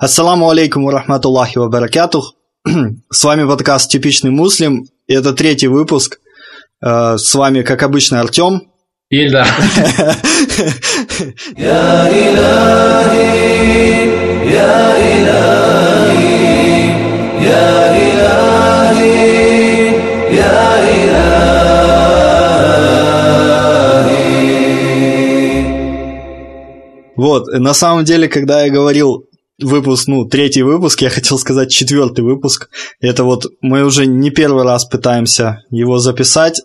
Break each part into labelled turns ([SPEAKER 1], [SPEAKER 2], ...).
[SPEAKER 1] Ассаламу алейкум ва рахматуллахи ва баракатух. С вами подкаст «Типичный муслим». И это третий выпуск. Э, с вами, как обычно, Артем.
[SPEAKER 2] Ильдар.
[SPEAKER 1] Вот, на самом деле, когда я говорил выпуск, ну, третий выпуск, я хотел сказать четвертый выпуск. Это вот мы уже не первый раз пытаемся его записать.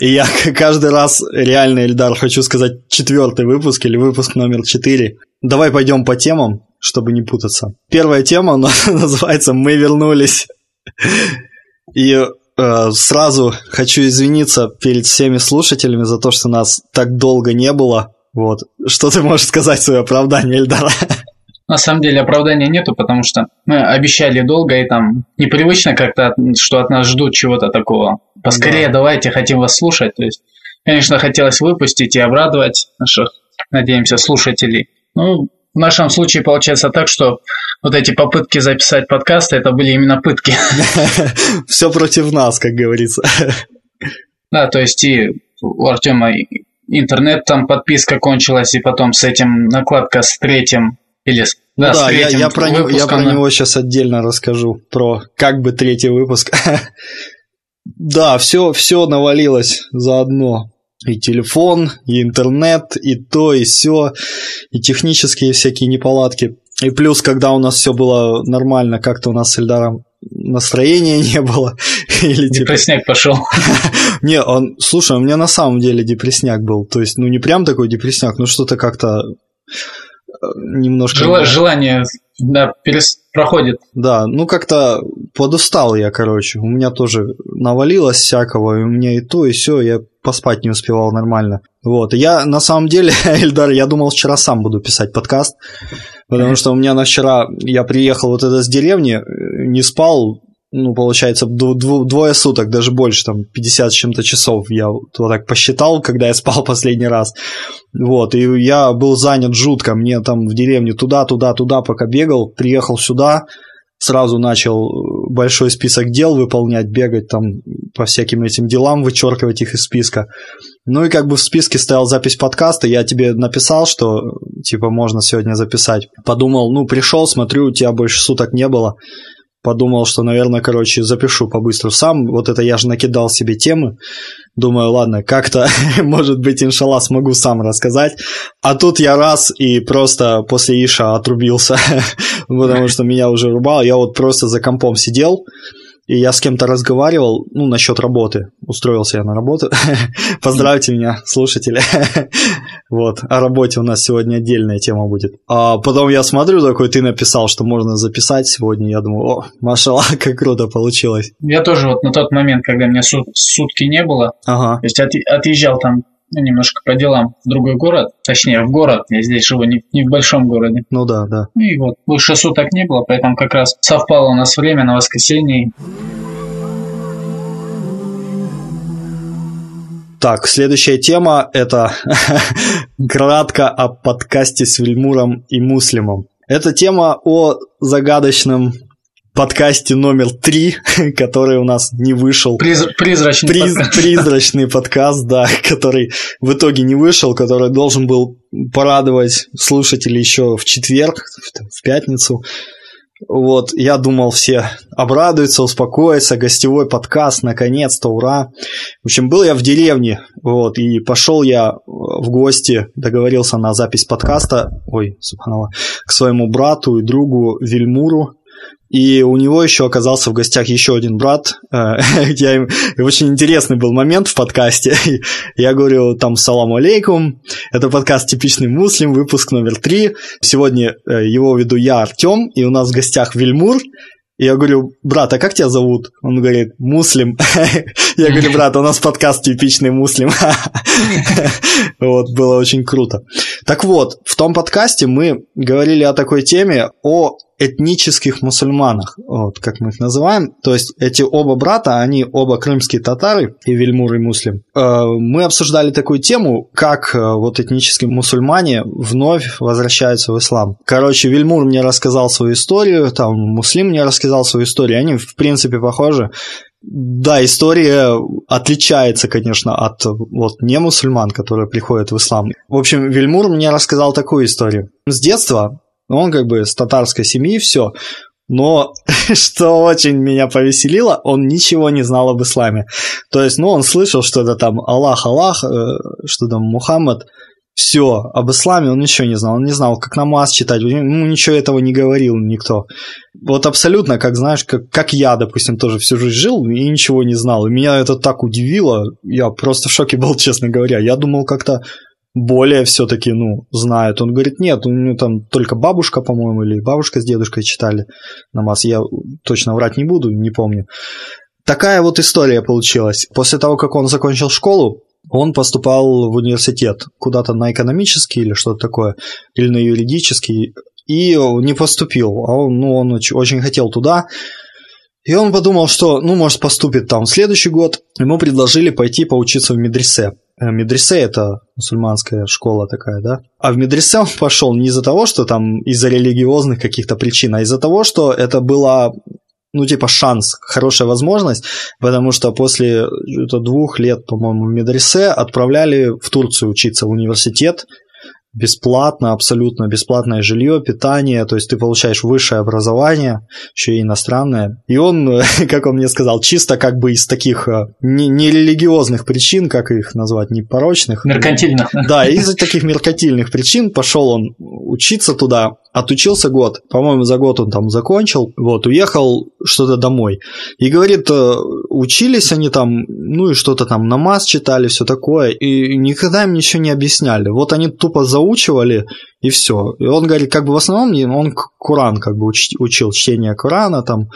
[SPEAKER 1] И я каждый раз реально, Эльдар, хочу сказать четвертый выпуск или выпуск номер четыре. Давай пойдем по темам, чтобы не путаться. Первая тема называется «Мы вернулись». И э, сразу хочу извиниться перед всеми слушателями за то, что нас так долго не было. Вот. Что ты можешь сказать в свое оправдание, Эльдара?
[SPEAKER 2] На самом деле оправдания нету, потому что мы обещали долго, и там непривычно как-то, что от нас ждут чего-то такого. Поскорее да. давайте, хотим вас слушать. То есть, конечно, хотелось выпустить и обрадовать наших, надеемся, слушателей. Ну, в нашем случае получается так, что вот эти попытки записать подкасты, это были именно пытки.
[SPEAKER 1] Все против нас, как говорится.
[SPEAKER 2] Да, то есть и у Артема интернет там подписка кончилась, и потом с этим накладка с третьим или
[SPEAKER 1] да, ну да я, я, про него, я про него сейчас отдельно расскажу, про как бы третий выпуск. да, все, все навалилось заодно. И телефон, и интернет, и то, и все, и технические всякие неполадки. И плюс, когда у нас все было нормально, как-то у нас с Эльдаром настроения не было.
[SPEAKER 2] Или, типа... Депрессняк пошел.
[SPEAKER 1] не, он, слушай, у меня на самом деле депрессняк был. То есть, ну не прям такой депрессняк, но что-то как-то немножко...
[SPEAKER 2] Жел... Желание, да, перес... проходит.
[SPEAKER 1] Да, ну как-то подустал я, короче. У меня тоже навалилось всякого, и у меня и то, и все, я поспать не успевал нормально. Вот, я на самом деле, Эльдар, я думал, вчера сам буду писать подкаст, потому что у меня на вчера, я приехал вот это с деревни, не спал, ну, получается, двое суток, даже больше, там, 50 с чем-то часов я вот так посчитал, когда я спал последний раз. Вот, и я был занят жутко, мне там в деревне туда-туда-туда пока бегал, приехал сюда, сразу начал большой список дел выполнять, бегать там по всяким этим делам, вычеркивать их из списка. Ну и как бы в списке стоял запись подкаста, я тебе написал, что типа можно сегодня записать. Подумал, ну пришел, смотрю, у тебя больше суток не было подумал, что, наверное, короче, запишу побыстру сам. Вот это я же накидал себе темы. Думаю, ладно, как-то, может быть, иншалла, смогу сам рассказать. А тут я раз и просто после Иша отрубился, потому что меня уже рубал. Я вот просто за компом сидел, и я с кем-то разговаривал, ну, насчет работы. Устроился я на работу. Поздравьте меня, слушатели. вот, о работе у нас сегодня отдельная тема будет. А потом я смотрю такой, ты написал, что можно записать сегодня. Я думаю, о, машала, как круто получилось.
[SPEAKER 2] Я тоже вот на тот момент, когда меня сут, сутки не было, ага. то есть от, отъезжал там немножко по делам в другой город, точнее, в город, я здесь живу, не, не в большом городе.
[SPEAKER 1] Ну да, да.
[SPEAKER 2] Ну и вот, больше суток не было, поэтому как раз совпало у нас время на воскресенье.
[SPEAKER 1] Так, следующая тема – это кратко о подкасте с Вильмуром и Муслимом. Это тема о загадочном подкасте номер три, который у нас не вышел.
[SPEAKER 2] Приз, призрачный
[SPEAKER 1] Приз, подкаст. Призрачный подкаст, да, который в итоге не вышел, который должен был порадовать слушателей еще в четверг, в пятницу. Вот, я думал, все обрадуются, успокоятся, гостевой подкаст, наконец-то, ура. В общем, был я в деревне, вот, и пошел я в гости, договорился на запись подкаста, ой, субханаллах, к своему брату и другу Вильмуру, и у него еще оказался в гостях еще один брат. Э, я им... Очень интересный был момент в подкасте. Я говорю там «Салам алейкум». Это подкаст «Типичный муслим», выпуск номер три. Сегодня э, его веду я, Артем, и у нас в гостях Вильмур. И я говорю, брат, а как тебя зовут? Он говорит, Муслим. Я говорю, брат, у нас подкаст типичный муслим. Вот, было очень круто. Так вот, в том подкасте мы говорили о такой теме, о этнических мусульманах, вот как мы их называем. То есть эти оба брата, они оба крымские татары, и Вельмур, и Муслим. Э, мы обсуждали такую тему, как э, вот этнические мусульмане вновь возвращаются в ислам. Короче, Вельмур мне рассказал свою историю, там Муслим мне рассказал свою историю, они в принципе похожи. Да, история отличается, конечно, от вот не мусульман, которые приходят в ислам. В общем, Вельмур мне рассказал такую историю. С детства он как бы с татарской семьи, все. Но что очень меня повеселило, он ничего не знал об исламе. То есть, ну, он слышал что-то там Аллах, Аллах, э, что там Мухаммад. Все, об исламе он ничего не знал. Он не знал, как намаз читать. Ну, ничего этого не говорил никто. Вот абсолютно, как знаешь, как, как я, допустим, тоже всю жизнь жил и ничего не знал. И меня это так удивило. Я просто в шоке был, честно говоря. Я думал как-то более все-таки, ну, знают. Он говорит, нет, у него там только бабушка, по-моему, или бабушка с дедушкой читали намаз. Я точно врать не буду, не помню. Такая вот история получилась. После того, как он закончил школу, он поступал в университет, куда-то на экономический или что-то такое, или на юридический, и не поступил. А он, ну, он очень хотел туда. И он подумал, что, ну, может, поступит там в следующий год. Ему предложили пойти поучиться в медресе. Э, медресе – это мусульманская школа такая, да? А в медресе он пошел не из-за того, что там из-за религиозных каких-то причин, а из-за того, что это была ну, типа, шанс, хорошая возможность, потому что после двух лет, по-моему, в медресе отправляли в Турцию учиться в университет, бесплатно, абсолютно бесплатное жилье, питание, то есть ты получаешь высшее образование, еще и иностранное. И он, как он мне сказал, чисто как бы из таких э, нерелигиозных не причин, как их назвать, не порочных.
[SPEAKER 2] Меркантильных.
[SPEAKER 1] Да, из таких меркантильных причин пошел он учиться туда, отучился год, по-моему, за год он там закончил, вот, уехал что-то домой. И говорит, э, учились они там, ну и что-то там намаз читали, все такое, и никогда им ничего не объясняли. Вот они тупо заучивали, и все. И он говорит, как бы в основном он Куран как бы учил, чтение Корана, там,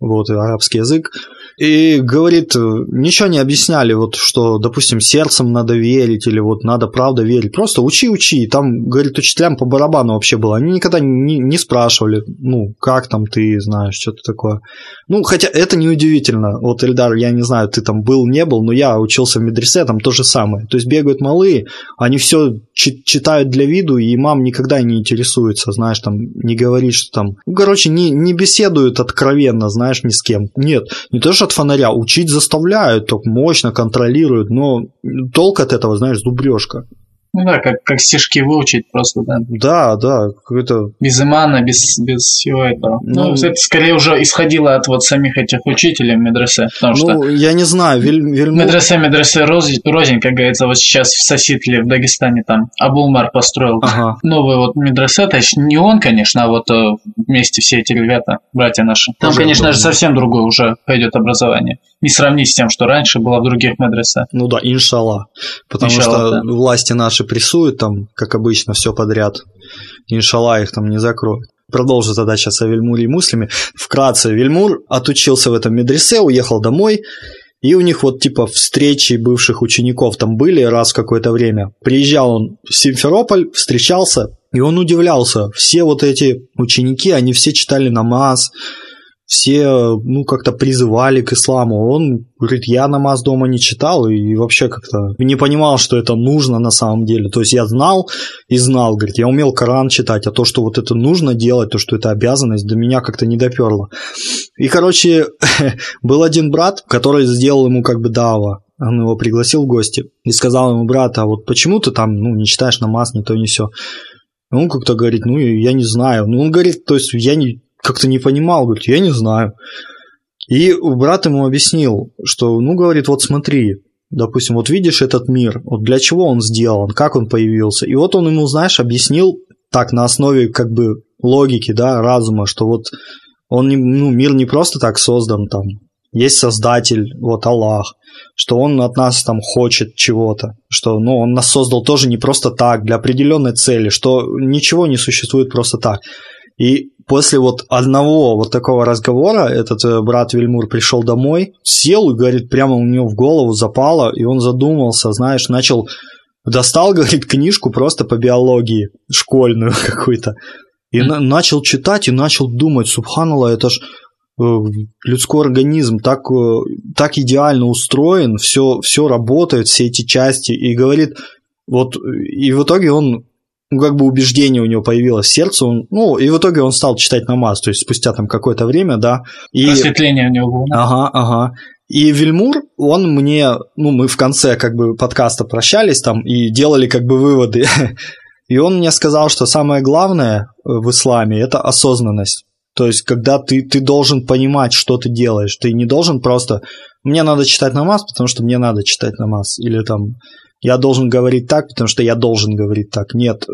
[SPEAKER 1] вот, арабский язык. И говорит, ничего не объясняли, вот что, допустим, сердцем надо верить или вот надо правда верить. Просто учи, учи. Там, говорит, учителям по барабану вообще было. Они никогда не, не спрашивали, ну, как там ты знаешь, что-то такое. Ну, хотя это не удивительно. Вот, Эльдар, я не знаю, ты там был, не был, но я учился в медресе, там то же самое. То есть бегают малые, они все читают для виду, и мам никогда не интересуется, знаешь, там, не говорит, что там... Ну, короче, не, не беседуют откровенно, знаешь, ни с кем. Нет, не то, что от фонаря. Учить заставляют, так мощно контролируют, но толк от этого, знаешь, зубрежка.
[SPEAKER 2] Ну да, как, как стишки выучить просто, да.
[SPEAKER 1] Да, да, какой-то...
[SPEAKER 2] Без имана, без, без всего этого. Ну, ну, это скорее уже исходило от вот самих этих учителей медресе, потому
[SPEAKER 1] ну,
[SPEAKER 2] что...
[SPEAKER 1] я не знаю, Виль,
[SPEAKER 2] Вильму... Медресе, медресе рознь, рознь, как говорится, вот сейчас в Соситле, в Дагестане там Абулмар построил ага. новый вот медресе, то есть не он, конечно, а вот э, вместе все эти ребята, братья наши. Там, уже конечно же, совсем другое уже пойдет образование. Не сравнить с тем, что раньше было в других медресе.
[SPEAKER 1] Ну да, иншалла. Потому иншалла, что да. власти наши прессуют там, как обычно, все подряд. Иншалла их там не закроют. Продолжу тогда сейчас о Вельмуре и Муслиме. Вкратце, Вельмур отучился в этом медресе, уехал домой, и у них вот типа встречи бывших учеников там были раз в какое-то время. Приезжал он в Симферополь, встречался, и он удивлялся. Все вот эти ученики, они все читали намаз, все, ну, как-то призывали к исламу. Он говорит, я намаз дома не читал и вообще как-то не понимал, что это нужно на самом деле. То есть я знал и знал, говорит, я умел Коран читать, а то, что вот это нужно делать, то, что это обязанность, до меня как-то не доперло. И, короче, был один брат, который сделал ему как бы дава. Он его пригласил в гости и сказал ему, брат, а вот почему ты там, ну, не читаешь намаз, не то, не все. Он как-то говорит, ну, я не знаю. Ну, он говорит, то есть я не, как-то не понимал, говорит, я не знаю. И брат ему объяснил, что, ну, говорит, вот смотри, допустим, вот видишь этот мир, вот для чего он сделан, как он появился. И вот он ему, знаешь, объяснил так на основе как бы логики, да, разума, что вот он, ну, мир не просто так создан там, есть Создатель, вот Аллах, что Он от нас там хочет чего-то, что ну, Он нас создал тоже не просто так, для определенной цели, что ничего не существует просто так. И после вот одного вот такого разговора этот э, брат Вильмур пришел домой, сел и, говорит, прямо у него в голову запало, и он задумался, знаешь, начал Достал, говорит, книжку просто по биологии, школьную какую-то. И mm. на- начал читать и начал думать, субханалла, это ж э, людской организм так, э, так идеально устроен, все, все работает, все эти части. И говорит, вот, и в итоге он ну, как бы убеждение у него появилось в сердце, он, ну, и в итоге он стал читать намаз, то есть спустя там какое-то время, да. И...
[SPEAKER 2] Просветление у него было.
[SPEAKER 1] Ага, ага. И Вильмур, он мне, ну, мы в конце как бы подкаста прощались там и делали как бы выводы. И он мне сказал, что самое главное э, в исламе – это осознанность. То есть, когда ты, ты должен понимать, что ты делаешь. Ты не должен просто «мне надо читать намаз, потому что мне надо читать намаз». Или там я должен говорить так, потому что я должен говорить так. Нет,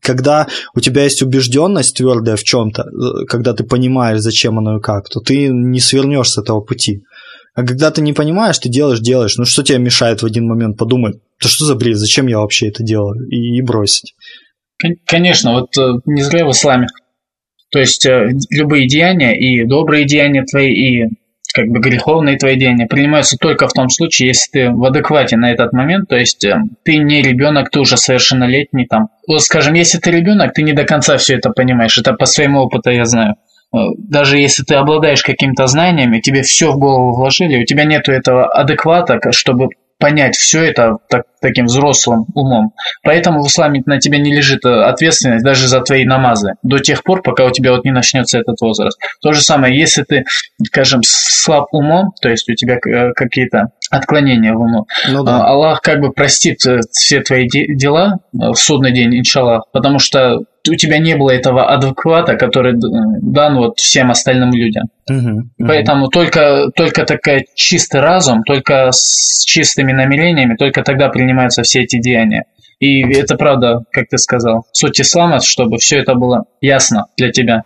[SPEAKER 1] когда у тебя есть убежденность твердая в чем-то, когда ты понимаешь, зачем оно и как, то ты не свернешь с этого пути. А когда ты не понимаешь, ты делаешь, делаешь. Ну что тебе мешает в один момент подумать, да что за бред, зачем я вообще это делаю, и, и бросить?
[SPEAKER 2] Конечно, вот э, не зря в исламе. То есть э, любые деяния, и добрые деяния твои, и как бы греховные твои деяния принимаются только в том случае, если ты в адеквате на этот момент, то есть э, ты не ребенок, ты уже совершеннолетний там. Вот скажем, если ты ребенок, ты не до конца все это понимаешь, это по своему опыту я знаю. Э, даже если ты обладаешь какими-то знаниями, тебе все в голову вложили, у тебя нету этого адеквата, чтобы понять все это так, таким взрослым умом. Поэтому в исламе на тебе не лежит э, ответственность даже за твои намазы до тех пор, пока у тебя вот не начнется этот возраст. То же самое, если ты, скажем, слаб умом, то есть у тебя э, какие-то отклонения в уму, ну, да. А, Аллах как бы простит э, все твои дела в судный день, иншаллах, потому что у тебя не было этого адеквата, который дан вот всем остальным людям. Угу, угу. Поэтому только, только такой чистый разум, только с чистыми намерениями, только тогда принимаются все эти деяния. И это правда, как ты сказал, суть ислама, чтобы все это было ясно для тебя.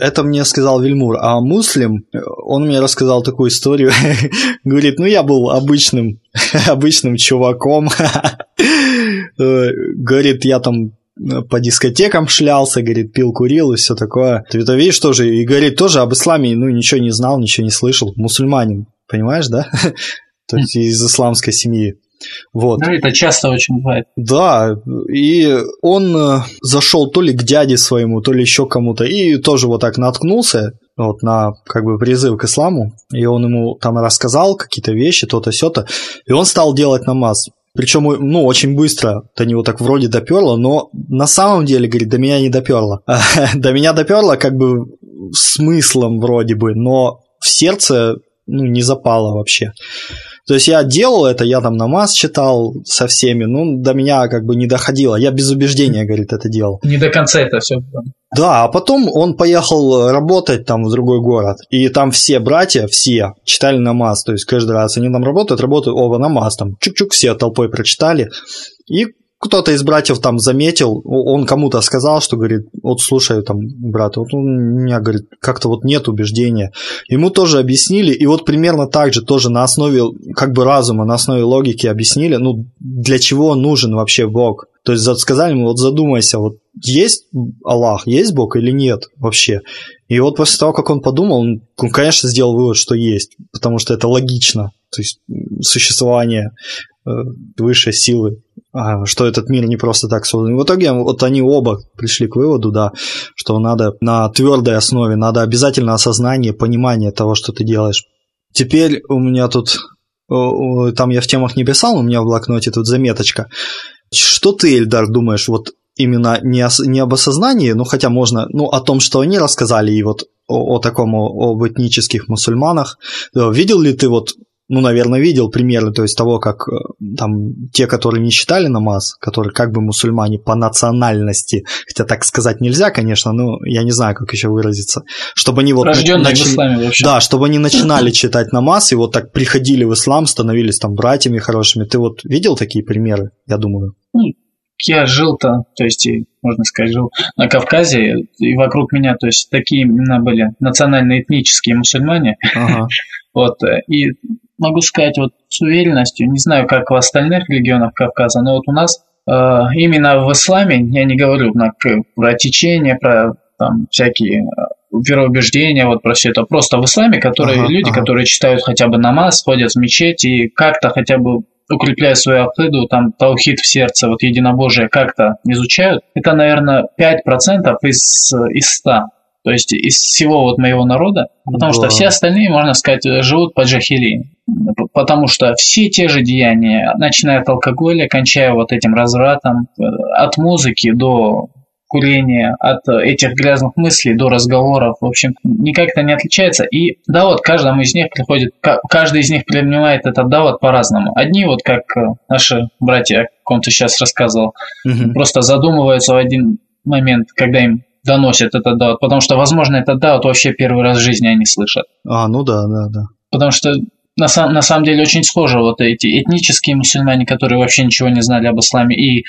[SPEAKER 1] Это мне сказал Вильмур. А Муслим, он мне рассказал такую историю. Говорит, ну я был обычным, обычным чуваком. Говорит, я там по дискотекам шлялся, говорит, пил, курил и все такое. Ты это видишь тоже, и говорит, тоже об исламе, ну, ничего не знал, ничего не слышал. Мусульманин, понимаешь, да? То есть из исламской семьи. Вот.
[SPEAKER 2] Ну, это часто очень бывает.
[SPEAKER 1] Да, и он э, зашел то ли к дяде своему, то ли еще кому-то, и тоже вот так наткнулся вот на как бы призыв к исламу, и он ему там рассказал какие-то вещи, то-то, сё-то, и он стал делать намаз. Причем, ну, очень быстро до него так вроде доперло, но на самом деле, говорит, до меня не доперло. до меня доперло как бы смыслом вроде бы, но в сердце ну, не запало вообще. То есть я делал это, я там намаз читал со всеми, ну, до меня как бы не доходило. Я без убеждения, говорит, это делал.
[SPEAKER 2] Не до конца это все.
[SPEAKER 1] Да, а потом он поехал работать там в другой город. И там все братья, все читали намаз. То есть каждый раз они там работают, работают, оба намаз там. Чук-чук все толпой прочитали. И кто-то из братьев там заметил, он кому-то сказал, что говорит, вот слушай, там, брат, вот у меня, говорит, как-то вот нет убеждения. Ему тоже объяснили, и вот примерно так же тоже на основе как бы разума, на основе логики объяснили, ну, для чего нужен вообще Бог. То есть сказали ему, вот задумайся, вот есть Аллах, есть Бог или нет вообще. И вот после того, как он подумал, он, конечно, сделал вывод, что есть, потому что это логично. То есть существование э, высшей силы что этот мир не просто так создан. в итоге вот они оба пришли к выводу, да, что надо на твердой основе, надо обязательно осознание, понимание того, что ты делаешь. Теперь у меня тут, там я в темах не писал, у меня в блокноте тут заметочка. Что ты, Эльдар, думаешь, вот именно не, ос, не об осознании, ну хотя можно, ну о том, что они рассказали, и вот о, о таком, о, об этнических мусульманах. Видел ли ты вот ну, наверное, видел примеры, то есть того, как э, там те, которые не читали намаз, которые как бы мусульмане по национальности, хотя так сказать нельзя, конечно, но я не знаю, как еще выразиться, чтобы они вот...
[SPEAKER 2] Рожденные нач... в исламе вообще.
[SPEAKER 1] Да, чтобы они начинали читать намаз и вот так приходили в ислам, становились там братьями хорошими. Ты вот видел такие примеры, я думаю?
[SPEAKER 2] Ну, я жил-то, то есть, можно сказать, жил на Кавказе, и вокруг меня, то есть, такие именно были национально-этнические мусульмане. Ага. Вот, э, и могу сказать вот с уверенностью, не знаю, как в остальных регионах Кавказа, но вот у нас э, именно в исламе, я не говорю на, про течение, про там всякие вероубеждения, вот про все это. Просто в исламе, которые ага, люди, ага. которые читают хотя бы намаз, ходят в мечеть и как-то хотя бы укрепляя свою акиду, там таухид в сердце, вот единобожие как-то изучают, это, наверное, 5% из, из 100. То есть из всего вот моего народа, потому да. что все остальные, можно сказать, живут по джахили. Потому что все те же деяния, начиная от алкоголя, кончая вот этим развратом, э, от музыки до курения, от этих грязных мыслей до разговоров, в общем, никак это не отличается. И да, вот каждому из них приходит, каждый из них принимает этот да вот по-разному. Одни вот как э, наши братья, о ком ты сейчас рассказывал, угу. просто задумываются в один момент, когда им доносят этот даут, потому что, возможно, этот даут вообще первый раз в жизни они слышат.
[SPEAKER 1] А, ну да, да, да.
[SPEAKER 2] Потому что на, сам, на самом деле очень схожи вот эти этнические мусульмане, которые вообще ничего не знали об исламе, и э,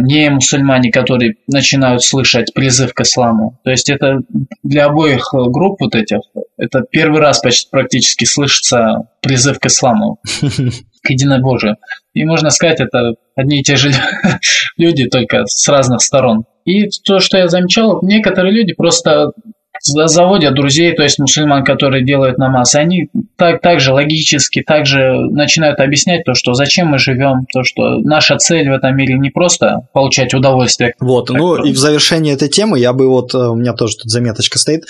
[SPEAKER 2] не мусульмане, которые начинают слышать призыв к исламу. То есть это для обоих групп вот этих, это первый раз почти практически слышится призыв к исламу, к единобожию. И можно сказать, это одни и те же люди, только с разных сторон. И то, что я замечал, некоторые люди просто заводят друзей, то есть мусульман, которые делают намаз, и они так, так же логически, так же начинают объяснять то, что зачем мы живем, то, что наша цель в этом мире не просто получать удовольствие.
[SPEAKER 1] Вот, ну просто. и в завершении этой темы я бы вот, э, у меня тоже тут заметочка стоит,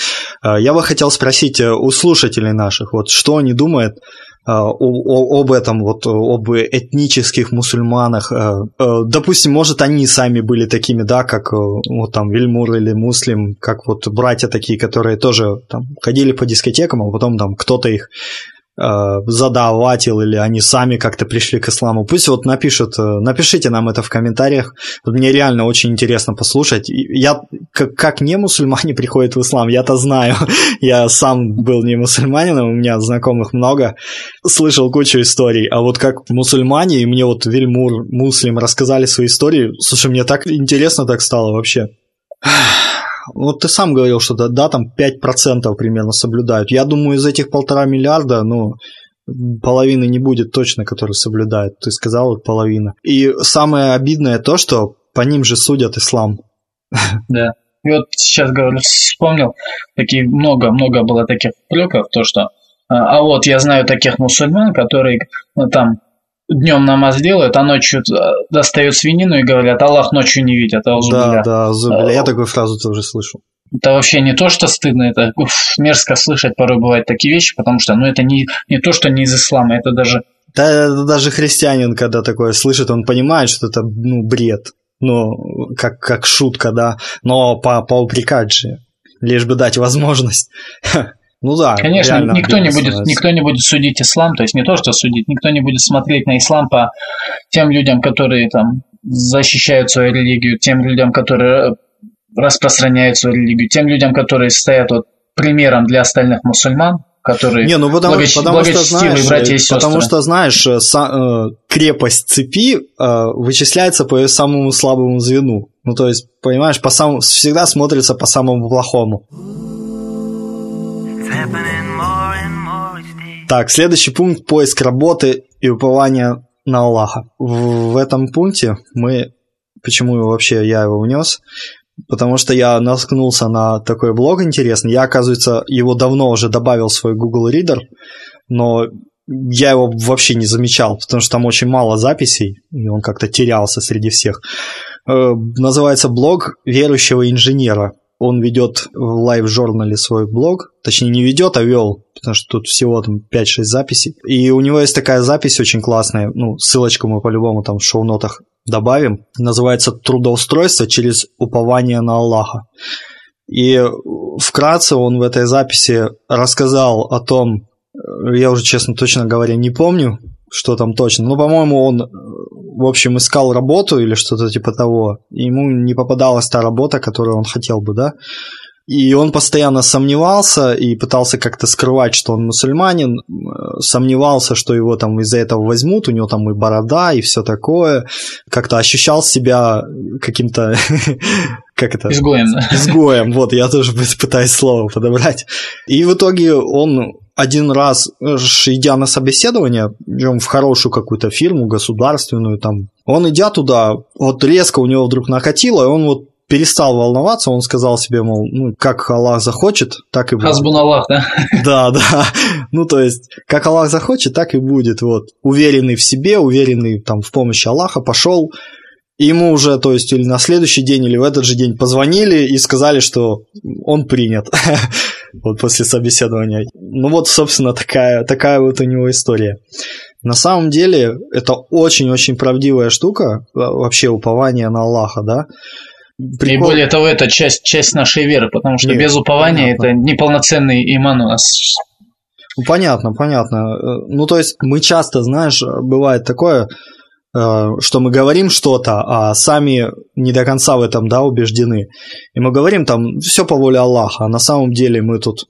[SPEAKER 1] э, я бы хотел спросить э, у слушателей наших, вот что они думают об этом, вот об этнических мусульманах. А, а, допустим, может, они сами были такими, да, как вот там Вильмур или Муслим, как вот братья такие, которые тоже там ходили по дискотекам, а потом там кто-то их Э, задаватил или они сами как-то пришли к исламу. Пусть вот напишут, э, напишите нам это в комментариях. Мне реально очень интересно послушать. Я как, как не мусульмане приходят в ислам, я-то знаю. я сам был не мусульманином, у меня знакомых много, слышал кучу историй. А вот как мусульмане, и мне вот Вильмур, Муслим рассказали свои истории, слушай, мне так интересно так стало вообще. Вот ты сам говорил, что да, да там 5% примерно соблюдают. Я думаю, из этих полтора миллиарда, ну, половины не будет точно, которые соблюдают. Ты сказал, половина. И самое обидное то, что по ним же судят ислам.
[SPEAKER 2] Да. И вот сейчас говорю, вспомнил, такие много-много было таких упреков, то что а, а вот я знаю таких мусульман, которые ну, там днем намаз делают, а ночью э, достают свинину и говорят, Аллах ночью не видит.
[SPEAKER 1] А да, да, зубля. я такую фразу тоже слышу.
[SPEAKER 2] Это вообще не то, что стыдно, это уф, мерзко слышать порой бывают такие вещи, потому что ну, это не, не то, что не из ислама, это даже...
[SPEAKER 1] Да, это даже христианин, когда такое слышит, он понимает, что это ну, бред. Ну, как, как шутка, да. Но по, поупрекать же, лишь бы дать возможность.
[SPEAKER 2] Ну да. Конечно, никто не, будет, никто не будет судить ислам, то есть не то, что судить, никто не будет смотреть на ислам по тем людям, которые там защищают свою религию, тем людям, которые распространяют свою религию, тем людям, которые стоят вот примером для остальных мусульман, которые
[SPEAKER 1] не, ну потому, благоч... потому что знаешь, братья и сестры. потому что знаешь, са, э, крепость цепи э, вычисляется по самому слабому звену. Ну то есть, понимаешь, по самому всегда смотрится по самому плохому. Так, следующий пункт – поиск работы и упование на Аллаха. В этом пункте мы, почему вообще я его внес, потому что я наткнулся на такой блог интересный. Я, оказывается, его давно уже добавил в свой Google Reader, но я его вообще не замечал, потому что там очень мало записей, и он как-то терялся среди всех. Э, называется блог верующего инженера он ведет в лайв-журнале свой блог, точнее не ведет, а вел, потому что тут всего там 5-6 записей. И у него есть такая запись очень классная, ну, ссылочку мы по-любому там в шоу-нотах добавим, называется «Трудоустройство через упование на Аллаха». И вкратце он в этой записи рассказал о том, я уже, честно, точно говоря, не помню, что там точно. Ну, по-моему, он, в общем, искал работу или что-то типа того. И ему не попадалась та работа, которую он хотел бы, да. И он постоянно сомневался и пытался как-то скрывать, что он мусульманин, сомневался, что его там из-за этого возьмут, у него там и борода, и все такое. Как-то ощущал себя каким-то... Как это?
[SPEAKER 2] Изгоем?
[SPEAKER 1] Изгоем, вот, я тоже пытаюсь слово подобрать. И в итоге он один раз, идя на собеседование, идем в хорошую какую-то фирму, государственную, там, он идя туда, вот резко у него вдруг накатило, и он вот перестал волноваться, он сказал себе, мол, ну, как Аллах захочет, так и будет.
[SPEAKER 2] Хазбун Аллах, да?
[SPEAKER 1] Да, да. Ну, то есть, как Аллах захочет, так и будет. Вот. Уверенный в себе, уверенный там в помощи Аллаха, пошел, и ему уже, то есть, или на следующий день, или в этот же день позвонили и сказали, что он принят. вот после собеседования. Ну вот, собственно, такая, такая вот у него история. На самом деле, это очень-очень правдивая штука, вообще упование на Аллаха, да.
[SPEAKER 2] Прикол... И более того, это часть, часть нашей веры, потому что Нет, без упования понятно. это неполноценный иман у нас.
[SPEAKER 1] Ну, понятно, понятно. Ну, то есть мы часто, знаешь, бывает такое, э, что мы говорим что-то, а сами не до конца в этом, да, убеждены. И мы говорим там, все по воле Аллаха, а на самом деле мы тут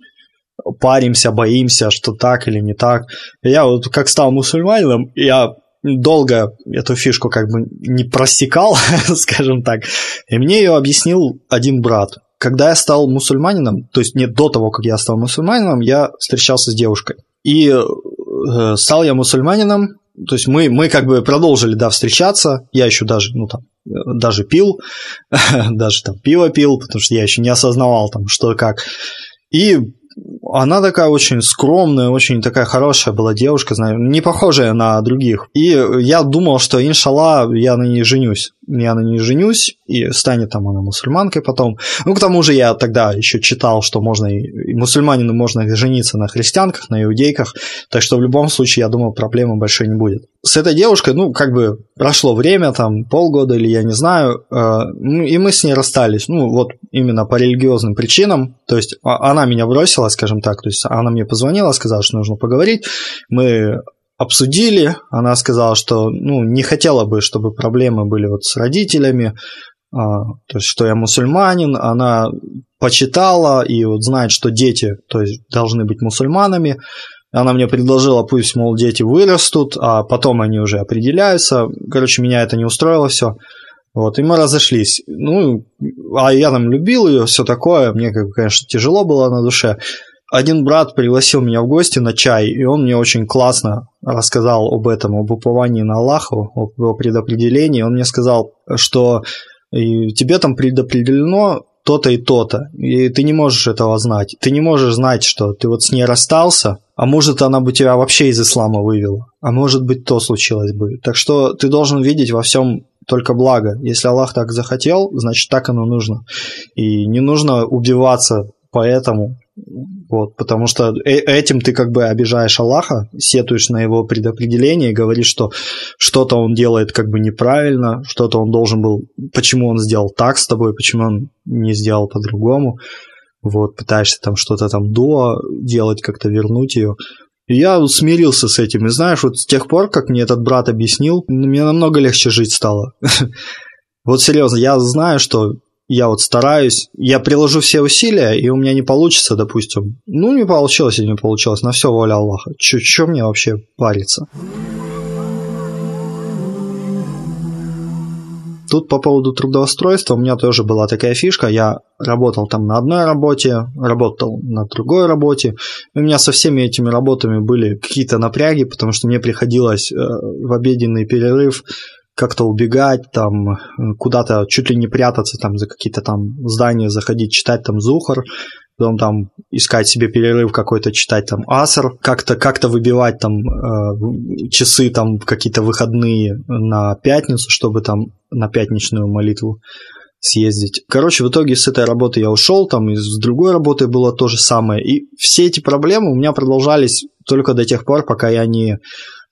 [SPEAKER 1] паримся, боимся, что так или не так. Я вот как стал мусульманином, я долго эту фишку как бы не просекал, скажем так, и мне ее объяснил один брат. Когда я стал мусульманином, то есть не до того, как я стал мусульманином, я встречался с девушкой. И э, стал я мусульманином, то есть мы, мы как бы продолжили, да, встречаться, я еще даже, ну там, даже пил, даже там пиво пил, потому что я еще не осознавал там, что как. И она такая очень скромная, очень такая хорошая была девушка, знаю, не похожая на других. И я думал, что, иншалла, я на ней женюсь. Я на ней женюсь, и станет там она мусульманкой потом. Ну, к тому же я тогда еще читал, что можно и мусульманину можно жениться на христианках, на иудейках, так что в любом случае, я думаю, проблемы большой не будет. С этой девушкой, ну, как бы прошло время, там, полгода или я не знаю, э, ну, и мы с ней расстались, ну, вот именно по религиозным причинам, то есть а, она меня бросила, скажем так, то есть она мне позвонила, сказала, что нужно поговорить, мы обсудили, она сказала, что ну, не хотела бы, чтобы проблемы были вот с родителями, а, то есть что я мусульманин, она почитала и вот знает, что дети то есть, должны быть мусульманами, она мне предложила, пусть, мол, дети вырастут, а потом они уже определяются. Короче, меня это не устроило все. Вот, и мы разошлись. Ну, а я там любил ее, все такое. Мне, конечно, тяжело было на душе один брат пригласил меня в гости на чай, и он мне очень классно рассказал об этом, об уповании на Аллаха, об предопределении. Он мне сказал, что тебе там предопределено то-то и то-то, и ты не можешь этого знать. Ты не можешь знать, что ты вот с ней расстался, а может она бы тебя вообще из ислама вывела, а может быть то случилось бы. Так что ты должен видеть во всем только благо. Если Аллах так захотел, значит так оно нужно. И не нужно убиваться поэтому вот, потому что э, этим ты как бы обижаешь Аллаха, сетуешь на его предопределение и говоришь, что что-то он делает как бы неправильно, что-то он должен был, почему он сделал так с тобой, почему он не сделал по-другому. Вот, пытаешься там что-то там до делать, как-то вернуть ее. И я смирился с этим. И знаешь, вот с тех пор, как мне этот брат объяснил, мне намного легче жить стало. Вот серьезно, я знаю, что я вот стараюсь, я приложу все усилия, и у меня не получится, допустим. Ну, не получилось и не получилось, на все воля Аллаха. Че, мне вообще париться? Тут по поводу трудоустройства у меня тоже была такая фишка. Я работал там на одной работе, работал на другой работе. У меня со всеми этими работами были какие-то напряги, потому что мне приходилось э, в обеденный перерыв как-то убегать, там куда-то чуть ли не прятаться, там за какие-то там здания заходить, читать там Зухар, потом там искать себе перерыв какой-то, читать там Аср, как-то как выбивать там э, часы там какие-то выходные на пятницу, чтобы там на пятничную молитву съездить. Короче, в итоге с этой работы я ушел, там и с другой работы было то же самое. И все эти проблемы у меня продолжались только до тех пор, пока я не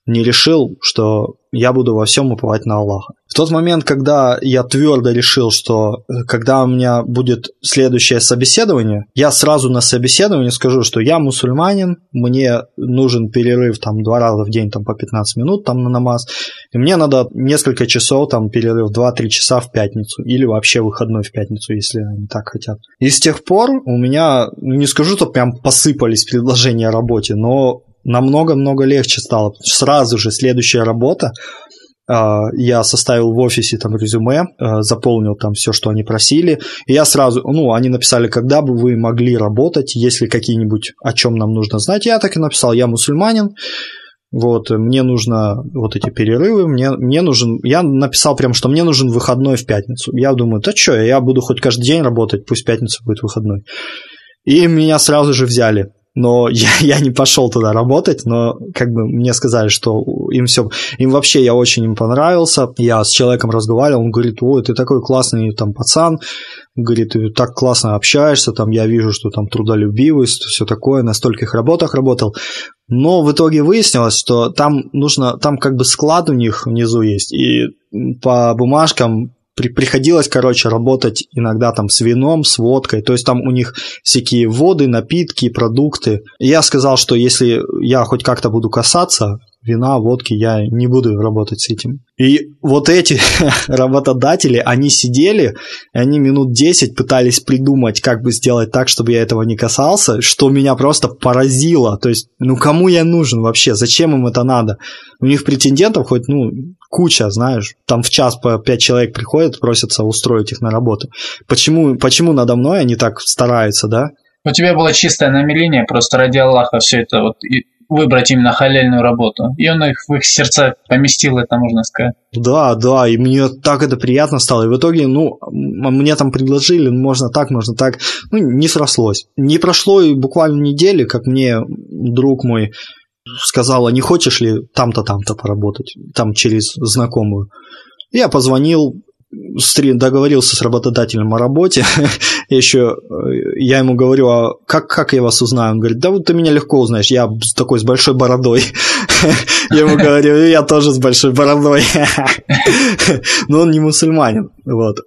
[SPEAKER 1] не решил, что я буду во всем уповать на Аллаха. В тот момент, когда я твердо решил, что э, когда у меня будет следующее собеседование, я сразу на собеседовании скажу, что я мусульманин, мне нужен перерыв там два раза в день там по 15 минут там на намаз, и мне надо несколько часов там перерыв 2-3 часа в пятницу или вообще выходной в пятницу, если они так хотят. И с тех пор у меня, не скажу, что прям посыпались предложения о работе, но намного-много легче стало. Сразу же следующая работа, а, я составил в офисе там резюме, а, заполнил там все, что они просили, и я сразу, ну, они написали, когда бы вы могли работать, если какие-нибудь, о чем нам нужно знать, я так и написал, я мусульманин, вот, мне нужно вот эти перерывы, мне, мне нужен, я написал прям, что мне нужен выходной в пятницу. Я думаю, да что, я буду хоть каждый день работать, пусть пятница будет выходной. И меня сразу же взяли но я, я не пошел туда работать, но как бы мне сказали, что им все, им вообще я очень им понравился, я с человеком разговаривал, он говорит, ой, ты такой классный там пацан, говорит, ты так классно общаешься, там я вижу, что там трудолюбивость, все такое, на стольких работах работал, но в итоге выяснилось, что там нужно, там как бы склад у них внизу есть, и по бумажкам при, приходилось, короче, работать иногда там с вином, с водкой, то есть там у них всякие воды, напитки, продукты. И я сказал, что если я хоть как-то буду касаться вина, водки, я не буду работать с этим. И вот эти работодатели, они сидели, и они минут 10 пытались придумать, как бы сделать так, чтобы я этого не касался, что меня просто поразило. То есть, ну кому я нужен вообще? Зачем им это надо? У них претендентов хоть, ну, куча, знаешь, там в час по 5 человек приходят, просятся устроить их на работу. Почему, почему надо мной они так стараются, да?
[SPEAKER 2] У тебя было чистое намерение, просто ради Аллаха все это вот выбрать именно халяльную работу. И он их в их сердца поместил, это можно сказать.
[SPEAKER 1] Да, да, и мне так это приятно стало. И в итоге, ну, мне там предложили, можно так, можно так. Ну, не срослось. Не прошло и буквально недели, как мне друг мой сказал, а не хочешь ли там-то, там-то поработать, там через знакомую. Я позвонил, договорился с работодателем о работе. Еще э, я ему говорю, а как, как я вас узнаю? Он говорит, да вот ты меня легко узнаешь, я такой с большой бородой. Я ему говорю, я тоже с большой бородой. Но он не мусульманин. Вот.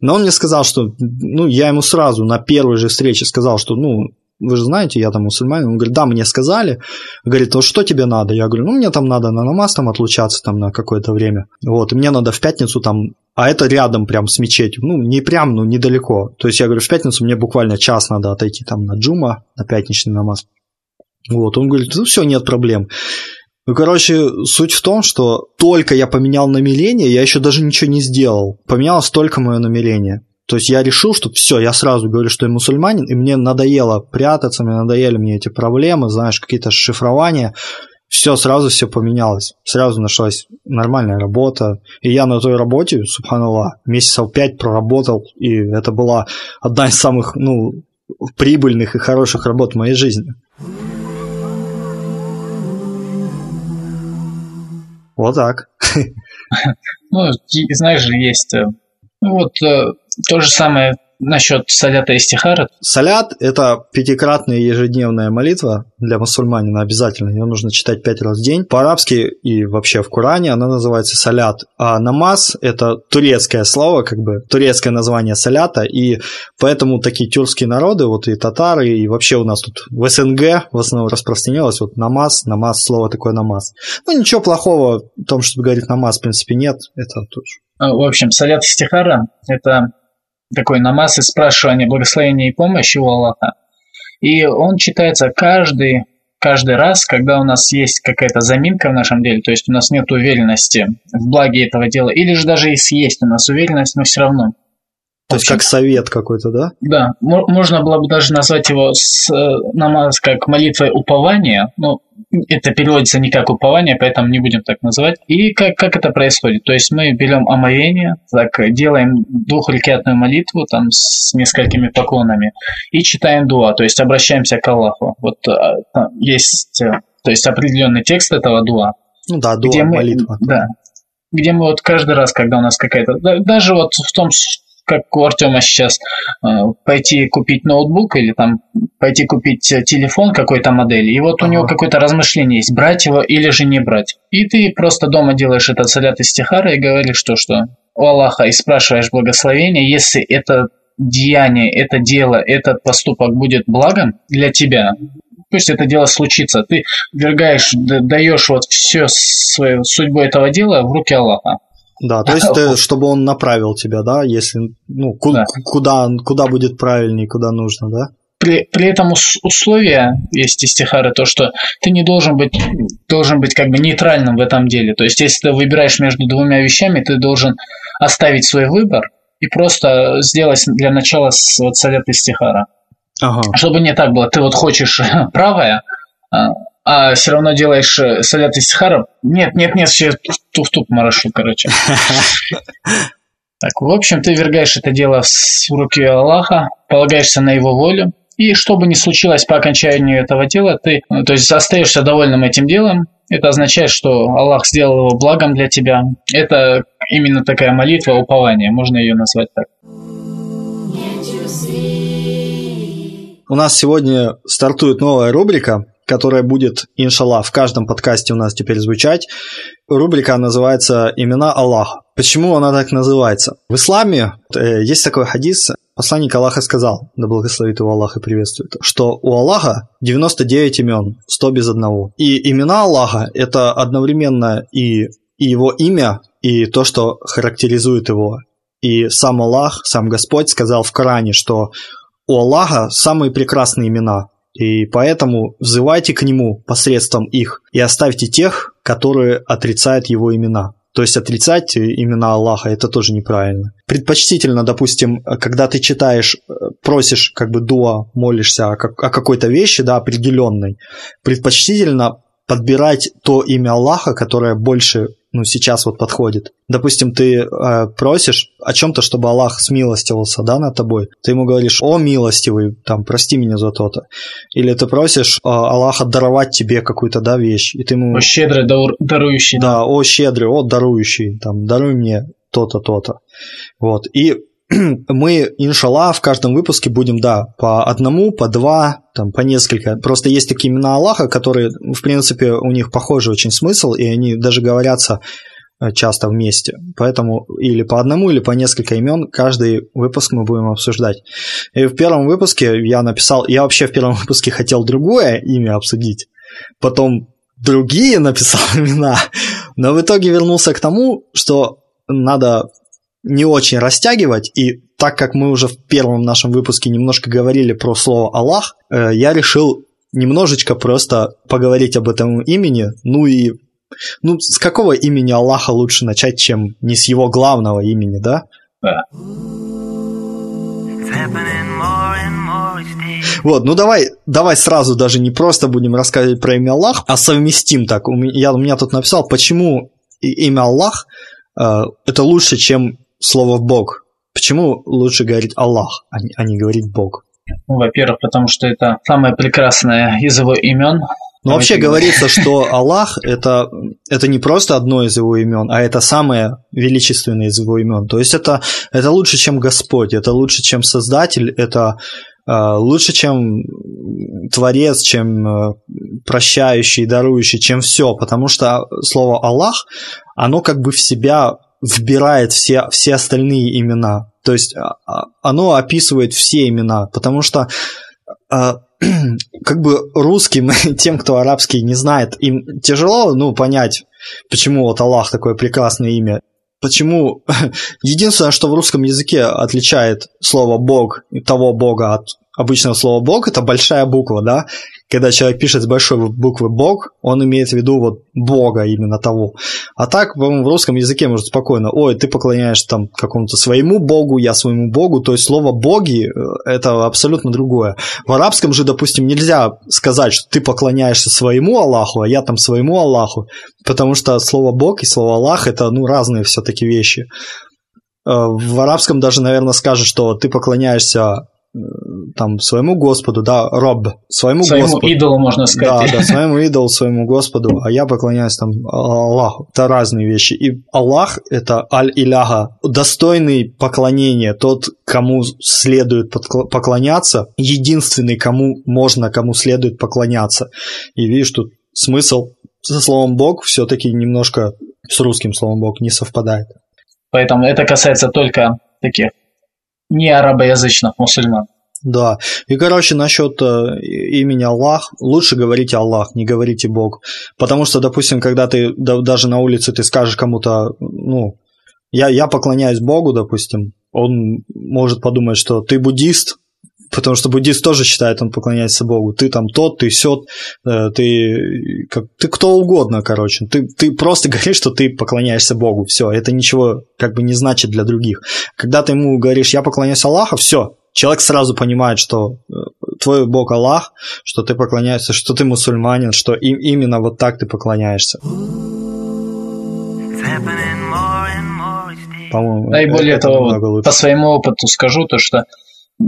[SPEAKER 1] Но он мне сказал, что ну, я ему сразу на первой же встрече сказал, что ну, вы же знаете, я там мусульманин. Он говорит, да, мне сказали. Говорит, ну что тебе надо? Я говорю, ну мне там надо на намаз там отлучаться там на какое-то время. Вот, и мне надо в пятницу там, а это рядом прям с мечетью. Ну, не прям, ну недалеко. То есть я говорю, в пятницу мне буквально час надо отойти там на джума, на пятничный намаз. Вот, он говорит, ну все, нет проблем. Ну, короче, суть в том, что только я поменял намерение, я еще даже ничего не сделал. Поменялось только мое намерение. То есть я решил, что все, я сразу говорю, что я мусульманин, и мне надоело прятаться, мне надоели мне эти проблемы, знаешь, какие-то шифрования. Все, сразу все поменялось. Сразу нашлась нормальная работа. И я на той работе, субханаллах, месяцев пять проработал, и это была одна из самых, ну, прибыльных и хороших работ в моей жизни. Вот так.
[SPEAKER 2] Ну, знаешь есть э, ну вот э, то же самое насчет салята и стихара.
[SPEAKER 1] Салят – это пятикратная ежедневная молитва для мусульманина обязательно. Ее нужно читать пять раз в день. По-арабски и вообще в Коране она называется салят. А намаз – это турецкое слово, как бы турецкое название салята. И поэтому такие тюркские народы, вот и татары, и вообще у нас тут в СНГ в основном распространилось вот намаз, намаз, слово такое намаз. Ну, ничего плохого в том, чтобы говорить намаз, в принципе, нет. Это тоже.
[SPEAKER 2] А, в общем, салят стихара – это такой намаз и спрашивание благословения и помощи у Аллаха. И он читается каждый, каждый раз, когда у нас есть какая-то заминка в нашем деле, то есть у нас нет уверенности в благе этого дела, или же даже если есть у нас уверенность, но все равно
[SPEAKER 1] то есть как совет какой-то, да?
[SPEAKER 2] Да, можно было бы даже назвать его с, э, намаз как молитвой упования, но это переводится не как упование, поэтому не будем так называть. И как, как это происходит? То есть мы берем омовение, так делаем двухрекятную молитву там с несколькими поклонами и читаем дуа, то есть обращаемся к Аллаху. Вот э, есть э, то есть определенный текст этого дуа.
[SPEAKER 1] Ну да, дуа, где мы, молитва.
[SPEAKER 2] Да, где мы вот каждый раз, когда у нас какая-то... Даже вот в том как у Артема сейчас, э, пойти купить ноутбук или там пойти купить э, телефон какой-то модели, и вот ага. у него какое-то размышление есть, брать его или же не брать. И ты просто дома делаешь этот салят из стихара и говоришь, что что у Аллаха, и спрашиваешь благословение, если это деяние, это дело, этот поступок будет благом для тебя, пусть это дело случится. Ты вергаешь, даешь вот все свою судьбу этого дела в руки Аллаха.
[SPEAKER 1] Да, то есть, ты, чтобы он направил тебя, да, если, ну, куда, да. куда, куда будет правильнее, куда нужно, да?
[SPEAKER 2] При, при этом условие есть истихары, то, что ты не должен быть, должен быть как бы нейтральным в этом деле. То есть, если ты выбираешь между двумя вещами, ты должен оставить свой выбор и просто сделать для начала вот совет истихара. Ага. Чтобы не так было. Ты вот хочешь правое, а, все равно делаешь э, салят из сахара. Нет, нет, нет, все туф-туф марашу, короче. Так, в общем, ты вергаешь это дело в руки Аллаха, полагаешься на его волю, и что бы ни случилось по окончанию этого дела, ты ну, то есть остаешься довольным этим делом. Это означает, что Аллах сделал его благом для тебя. Это именно такая молитва упования, можно ее назвать так.
[SPEAKER 1] У нас сегодня стартует новая рубрика, которая будет, иншаллах, в каждом подкасте у нас теперь звучать. Рубрика называется «Имена Аллаха». Почему она так называется? В исламе э, есть такой хадис, посланник Аллаха сказал, да благословит его Аллах и приветствует, что у Аллаха 99 имен, 100 без одного. И имена Аллаха – это одновременно и, и его имя, и то, что характеризует его. И сам Аллах, сам Господь сказал в Коране, что у Аллаха самые прекрасные имена, и поэтому взывайте к Нему посредством их и оставьте тех, которые отрицают Его имена. То есть отрицать имена Аллаха это тоже неправильно. Предпочтительно, допустим, когда ты читаешь, э, просишь как бы дуа, молишься о, о какой-то вещи, да, определенной, предпочтительно подбирать то имя Аллаха, которое больше ну, сейчас вот подходит. Допустим, ты э, просишь о чем-то, чтобы Аллах смилостивался, да, над тобой. Ты ему говоришь, о, милостивый, там, прости меня за то-то. Или ты просишь э, Аллаха даровать тебе какую-то, да, вещь. И ты ему...
[SPEAKER 2] О, щедрый, дарующий.
[SPEAKER 1] Да, о, щедрый, о, дарующий, там, даруй мне то-то, то-то. Вот. И мы, иншаллах, в каждом выпуске будем, да, по одному, по два, там, по несколько. Просто есть такие имена Аллаха, которые, в принципе, у них похожий очень смысл, и они даже говорятся э, часто вместе. Поэтому или по одному, или по несколько имен каждый выпуск мы будем обсуждать. И в первом выпуске я написал, я вообще в первом выпуске хотел другое имя обсудить, потом другие написал имена, но в итоге вернулся к тому, что надо не очень растягивать, и так как мы уже в первом нашем выпуске немножко говорили про слово Аллах, э, я решил немножечко просто поговорить об этом имени, ну и ну, с какого имени Аллаха лучше начать, чем не с его главного имени, да? Да. Вот, ну давай, давай сразу даже не просто будем рассказывать про имя Аллах, а совместим так. У меня, я, у меня тут написал, почему имя Аллах э, это лучше, чем слово «бог». Почему лучше говорить «Аллах», а не, а не говорить «бог»?
[SPEAKER 2] Ну, во-первых, потому что это самое прекрасное из его имен.
[SPEAKER 1] Ну, вообще говорится, что Аллах это, это не просто одно из его имен, а это самое величественное из его имен. То есть это, это лучше, чем Господь, это лучше, чем Создатель, это э, лучше, чем Творец, чем э, прощающий, дарующий, чем все. Потому что слово Аллах, оно как бы в себя вбирает все, все остальные имена. То есть а, а, оно описывает все имена, потому что а, как бы русским, тем, кто арабский не знает, им тяжело ну, понять, почему вот Аллах такое прекрасное имя. Почему единственное, что в русском языке отличает слово Бог того Бога от обычного слова Бог, это большая буква, да, когда человек пишет с большой буквы Бог, он имеет в виду вот Бога именно того. А так, по-моему, в русском языке может спокойно, ой, ты поклоняешься там какому-то своему Богу, я своему Богу, то есть слово боги это абсолютно другое. В арабском же, допустим, нельзя сказать, что ты поклоняешься своему Аллаху, а я там своему Аллаху, потому что слово Бог и слово Аллах это ну разные все-таки вещи. Э, в арабском даже, наверное, скажут, что ты поклоняешься там своему Господу, да, Роб, своему,
[SPEAKER 2] своему
[SPEAKER 1] Господу.
[SPEAKER 2] идолу, можно сказать.
[SPEAKER 1] Да, да, своему идолу, своему Господу, а я поклоняюсь там Аллаху. Это разные вещи. И Аллах – это Аль-Иляха, достойный поклонения, тот, кому следует поклоняться, единственный, кому можно, кому следует поклоняться. И видишь, тут смысл со словом Бог все-таки немножко с русским словом Бог не совпадает.
[SPEAKER 2] Поэтому это касается только таких не арабоязычных мусульман.
[SPEAKER 1] Да. И, короче, насчет э, имени Аллах, лучше говорите Аллах, не говорите Бог. Потому что, допустим, когда ты да, даже на улице ты скажешь кому-то, ну, я, я поклоняюсь Богу, допустим, он может подумать, что ты буддист, потому что буддист тоже считает, он поклоняется Богу. Ты там тот, ты сет, э, ты, как, ты кто угодно, короче. Ты, ты просто говоришь, что ты поклоняешься Богу. Все, это ничего как бы не значит для других. Когда ты ему говоришь, я поклоняюсь Аллаху, все, человек сразу понимает, что э, твой бог Аллах, что ты поклоняешься, что ты мусульманин, что им, именно вот так ты поклоняешься.
[SPEAKER 2] По-моему, да и более того, по своему опыту скажу то, что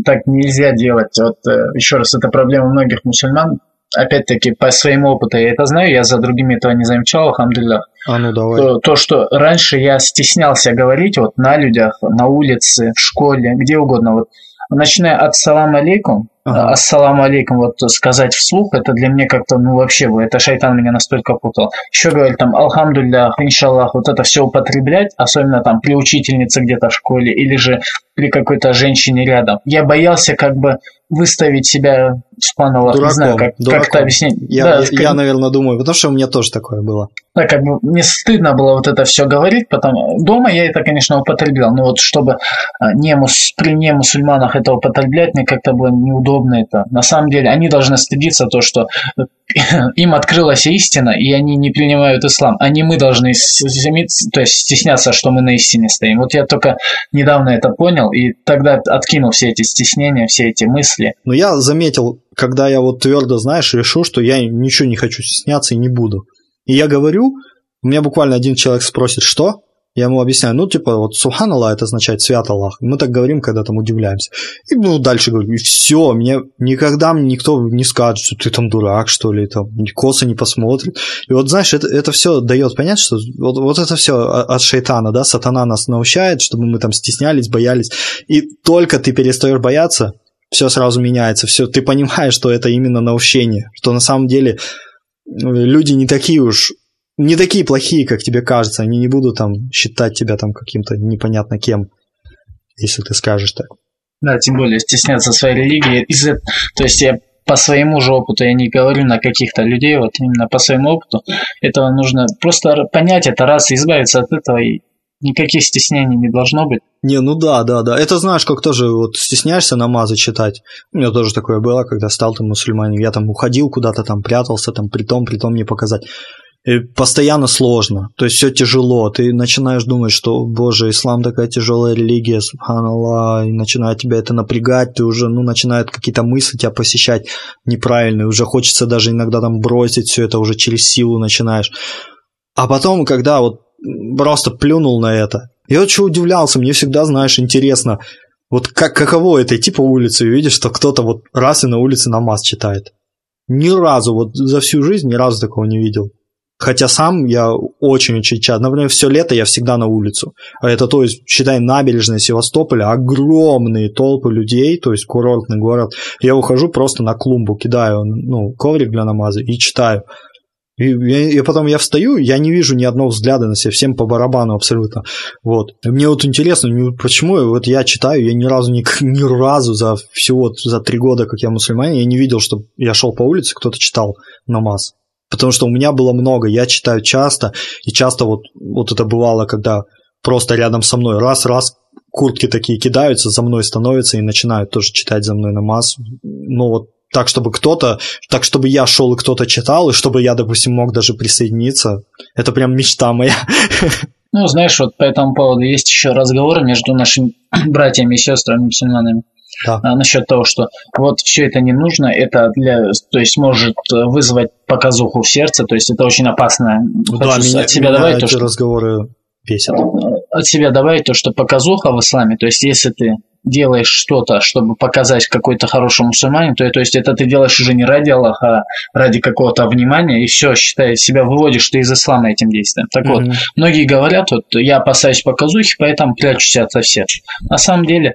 [SPEAKER 2] так нельзя делать. Вот э, еще раз, это проблема многих мусульман. Опять-таки, по своему опыту я это знаю, я за другими этого не замечал, алхамдулилlah.
[SPEAKER 1] А ну давай.
[SPEAKER 2] То, то, что раньше я стеснялся говорить вот на людях, на улице, в школе, где угодно. Вот начиная от салам алейкум, ага. ассаламу алейкум, вот сказать вслух, это для меня как-то, ну вообще, это шайтан меня настолько путал. Еще говорили там, алхамдуллях, иншаллах, вот это все употреблять, особенно там при учительнице где-то в школе, или же при какой-то женщине рядом. Я боялся как бы выставить себя Субханаллах, не знаю, как, как это объяснить.
[SPEAKER 1] Я, да, я, как... я, наверное, думаю, потому что у меня тоже такое было.
[SPEAKER 2] Да, как бы мне стыдно было вот это все говорить, потом дома я это, конечно, употреблял, но вот чтобы а, не мус... при не мусульманах это употреблять, мне как-то было неудобно это. На самом деле, они должны стыдиться то, что им открылась истина, и они не принимают ислам. А не мы должны то есть стесняться, что мы на истине стоим. Вот я только недавно это понял, и тогда откинул все эти стеснения, все эти мысли.
[SPEAKER 1] Но я заметил, когда я вот твердо, знаешь, решу, что я ничего не хочу стесняться и не буду. И я говорю, у меня буквально один человек спросит, что? Я ему объясняю, ну, типа, вот Субхан Аллах, это означает свят Аллах. Мы так говорим, когда там удивляемся. И ну, дальше говорю, и все, мне никогда мне никто не скажет, что ты там дурак, что ли, там, косо не посмотрит. И вот, знаешь, это, это все дает понять, что вот, вот это все от шайтана, да, сатана нас научает, чтобы мы там стеснялись, боялись. И только ты перестаешь бояться, все сразу меняется, все, ты понимаешь, что это именно научение, что на самом деле ну, люди не такие уж не такие плохие, как тебе кажется. Они не будут там считать тебя там каким-то непонятно кем, если ты скажешь так.
[SPEAKER 2] Да, тем более стесняться своей религии. Из то есть я по своему же опыту, я не говорю на каких-то людей, вот именно по своему опыту, этого нужно просто понять это раз, избавиться от этого, и никаких стеснений не должно быть.
[SPEAKER 1] Не, ну да, да, да. Это знаешь, как тоже вот стесняешься намазы читать. У меня тоже такое было, когда стал там мусульманин. Я там уходил куда-то, там прятался, там при том, при том не показать. И постоянно сложно, то есть все тяжело. Ты начинаешь думать, что, боже, ислам такая тяжелая религия, субханаллах, и начинает тебя это напрягать, ты уже, ну, начинают какие-то мысли тебя посещать неправильные, уже хочется даже иногда там бросить все это, уже через силу начинаешь. А потом, когда вот просто плюнул на это, я очень удивлялся, мне всегда, знаешь, интересно, вот как, каково это идти по улице и видишь, что кто-то вот раз и на улице намаз читает. Ни разу, вот за всю жизнь ни разу такого не видел. Хотя сам я очень-очень часто, например, все лето я всегда на улицу. А это, то есть, считай, набережная Севастополя, огромные толпы людей, то есть курортный город. Я ухожу просто на клумбу, кидаю ну, коврик для намаза и читаю. И, и, потом я встаю, я не вижу ни одного взгляда на себя, всем по барабану абсолютно. Вот. И мне вот интересно, ну, почему вот я читаю, я ни разу, ни, ни разу за всего за три года, как я мусульманин, я не видел, что я шел по улице, кто-то читал намаз. Потому что у меня было много, я читаю часто, и часто вот, вот это бывало, когда просто рядом со мной раз-раз куртки такие кидаются, за мной становятся и начинают тоже читать за мной намаз. Ну вот так, чтобы кто-то, так, чтобы я шел и кто-то читал, и чтобы я, допустим, мог даже присоединиться. Это прям мечта моя.
[SPEAKER 2] Ну, знаешь, вот по этому поводу есть еще разговоры между нашими братьями и сестрами мусульманами да. а, насчет того, что вот все это не нужно, это для, то есть может вызвать показуху в сердце, то есть это очень опасно.
[SPEAKER 1] Да, Хочу меня, от себя меня добавить эти то, что, разговоры бесят.
[SPEAKER 2] От себя добавить то, что показуха в исламе, то есть если ты делаешь что-то, чтобы показать какой-то хороший мусульманин, то, то есть это ты делаешь уже не ради Аллаха, а ради какого-то внимания, и все, считай, себя выводишь ты из ислама этим действием. Так mm-hmm. вот, многие говорят, вот я опасаюсь показухи, поэтому прячусь от всех. На самом деле,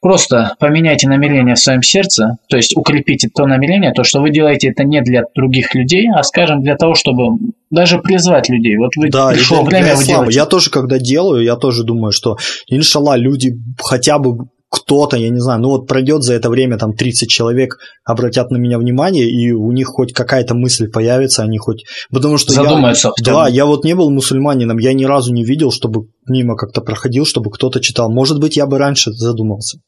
[SPEAKER 2] просто поменяйте намерение в своем сердце, то есть укрепите то намерение, то, что вы делаете это не для других людей, а, скажем, для того, чтобы даже призвать людей. Вот вы
[SPEAKER 1] да, пришло время, вы делаете. Я тоже, когда делаю, я тоже думаю, что, иншаллах, люди хотя бы кто-то, я не знаю, ну вот пройдет за это время там 30 человек, обратят на меня внимание, и у них хоть какая-то мысль появится, они хоть... Потому что
[SPEAKER 2] Задумаются.
[SPEAKER 1] Я, да, я вот не был мусульманином, я ни разу не видел, чтобы мимо как-то проходил, чтобы кто-то читал. Может быть, я бы раньше задумался.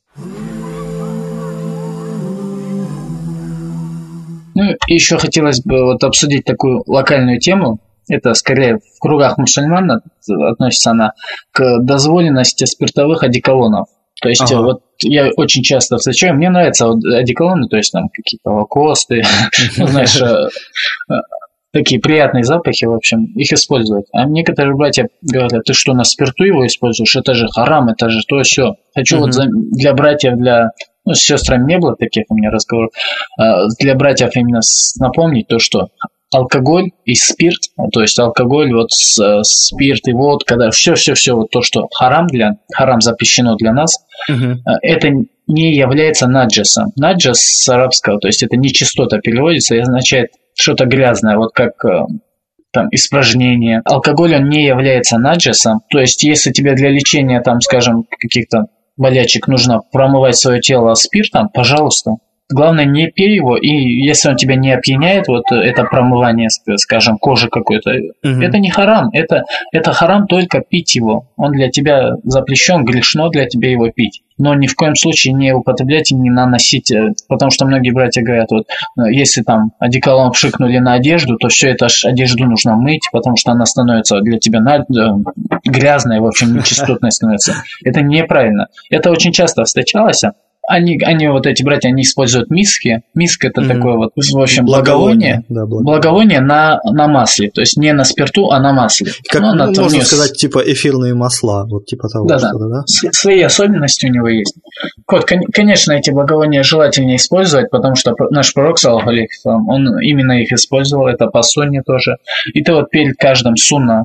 [SPEAKER 2] Ну, и еще хотелось бы вот обсудить такую локальную тему. Это скорее в кругах мусульман относится она к дозволенности спиртовых одеколонов. То есть ага. вот я очень часто встречаю, мне нравятся вот одеколоны, то есть там какие-то лакосты, ну, знаешь, э, э, такие приятные запахи, в общем, их используют. А некоторые братья говорят, ты что, на спирту его используешь? Это же харам, это же то все. Хочу вот для братьев, для ну, с сестрами не было таких у меня разговоров, а для братьев именно напомнить то, что алкоголь и спирт, то есть алкоголь, вот спирт и водка, да, все-все-все, вот то, что харам для, харам запрещено для нас, угу. это не является наджасом. Наджас с арабского, то есть это нечистота переводится и означает что-то грязное, вот как э, там, испражнение. Алкоголь, он не является наджасом, то есть если тебе для лечения, там, скажем, каких-то болячек нужно промывать свое тело спиртом, пожалуйста, Главное, не пей его, и если он тебя не опьяняет, вот это промывание, скажем, кожи какой-то, угу. это не харам, это, это харам только пить его. Он для тебя запрещен, грешно для тебя его пить. Но ни в коем случае не употреблять и не наносить, э, потому что многие братья говорят, вот э, если там одеколон пшикнули на одежду, то все это ж одежду нужно мыть, потому что она становится для тебя на, э, грязной, в общем, нечистотной становится. Это неправильно. Это очень часто встречалось они, они вот эти братья, они используют миски. Миск это mm-hmm. такое вот, в общем, благовоние. Благовоние, да, благовоние. благовоние на, на масле. То есть не на спирту, а на масле.
[SPEAKER 1] Как ну, ну, можно вниз. сказать, типа эфирные масла, вот типа того.
[SPEAKER 2] Да, да. да? Свои особенности у него есть. Вот, конечно, эти благовония желательнее использовать, потому что наш пророк, саллаху он именно их использовал, это по сунне тоже. И ты вот перед каждым сунна,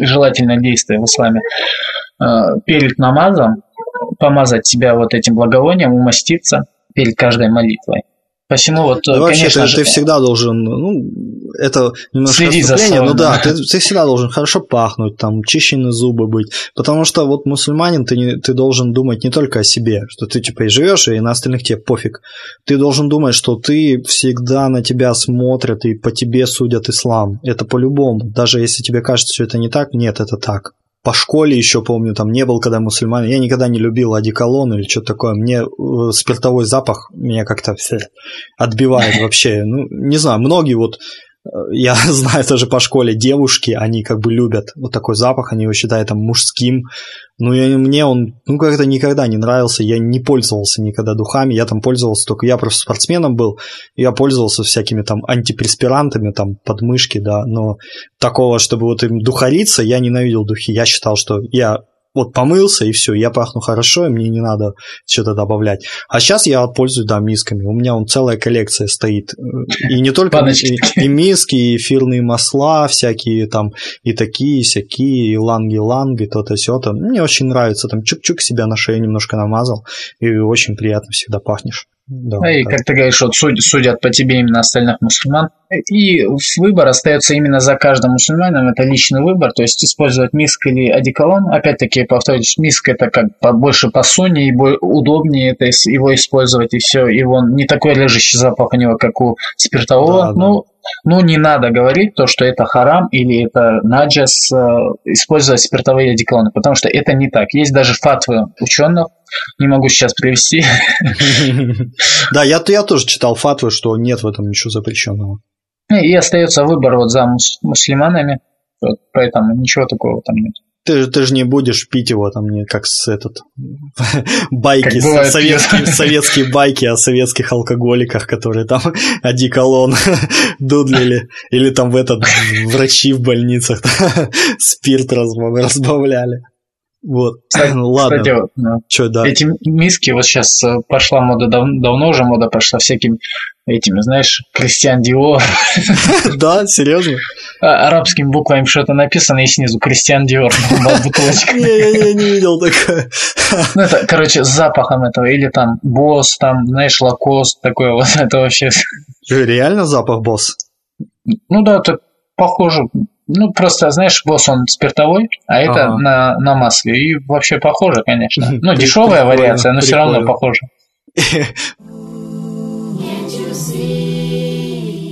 [SPEAKER 2] желательное действие в исламе, э, перед намазом помазать себя вот этим благовонием, умаститься перед каждой молитвой. Посему вот,
[SPEAKER 1] да конечно вообще, ты, же... ты всегда должен, ну, это немножко собой, но да, ты, ты всегда должен хорошо пахнуть, там, чищены зубы быть, потому что вот мусульманин, ты, не, ты должен думать не только о себе, что ты типа и живешь, и на остальных тебе пофиг. Ты должен думать, что ты всегда на тебя смотрят и по тебе судят ислам. Это по-любому. Даже если тебе кажется, что это не так, нет, это так по школе еще помню, там не был, когда мусульманин. Я никогда не любил одеколон или что-то такое. Мне э, спиртовой запах меня как-то отбивает вообще. Ну, не знаю, многие вот я знаю тоже по школе девушки, они как бы любят вот такой запах, они его считают там мужским. Ну, и мне он, ну, как-то никогда не нравился, я не пользовался никогда духами, я там пользовался только, я просто спортсменом был, я пользовался всякими там антипреспирантами, там, подмышки, да, но такого, чтобы вот им духариться, я ненавидел духи, я считал, что я вот помылся и все, я пахну хорошо, и мне не надо что-то добавлять. А сейчас я пользуюсь, да, мистами. У меня он целая коллекция стоит. И не только и, и мисты, и эфирные масла всякие там, и такие, всякие, иланги-иланги, то-то, все-то. Мне очень нравится, там чук-чук себя на шею немножко намазал, и очень приятно всегда пахнешь.
[SPEAKER 2] Да, и, как ты говоришь, вот суд, судят по тебе именно остальных мусульман. И выбор остается именно за каждым мусульманином, это личный выбор, то есть использовать миск или одеколон. Опять-таки, повторюсь, миск это как больше по суне, и удобнее это его использовать, и все, и он не такой лежащий запах у него, как у спиртового. Да, ну, да. Ну, не надо говорить то, что это харам или это наджас, э, использовать спиртовые одеколоны, потому что это не так. Есть даже фатвы ученых, не могу сейчас привести.
[SPEAKER 1] Да, я, я тоже читал фатвы, что нет в этом ничего запрещенного.
[SPEAKER 2] И остается выбор вот за мусульманами, поэтому ничего такого там нет.
[SPEAKER 1] Ты, ты же не будешь пить его там не как с этот байки, с, советские, советские байки о советских алкоголиках, которые там одеколон дудлили, или там в этот врачи в больницах спирт разбавляли. Вот,
[SPEAKER 2] кстати, ладно. Кстати, вот, ну, Чё, да. Эти миски, вот сейчас э, пошла мода, дав, давно уже мода пошла всякими этими, знаешь, Кристиан Диор.
[SPEAKER 1] Да, серьезно?
[SPEAKER 2] А, арабскими буквами что-то написано, и снизу Кристиан Диор.
[SPEAKER 1] Не, я не видел такое.
[SPEAKER 2] Ну, это, короче, с запахом этого, или там босс, там, знаешь, лакост, такое вот, это вообще...
[SPEAKER 1] Реально запах босс?
[SPEAKER 2] Ну да, это похоже, ну, просто, знаешь, босс он спиртовой, а это ага. на, на масле. И вообще похоже, конечно. Ну, дешевая вариация, но все равно похоже.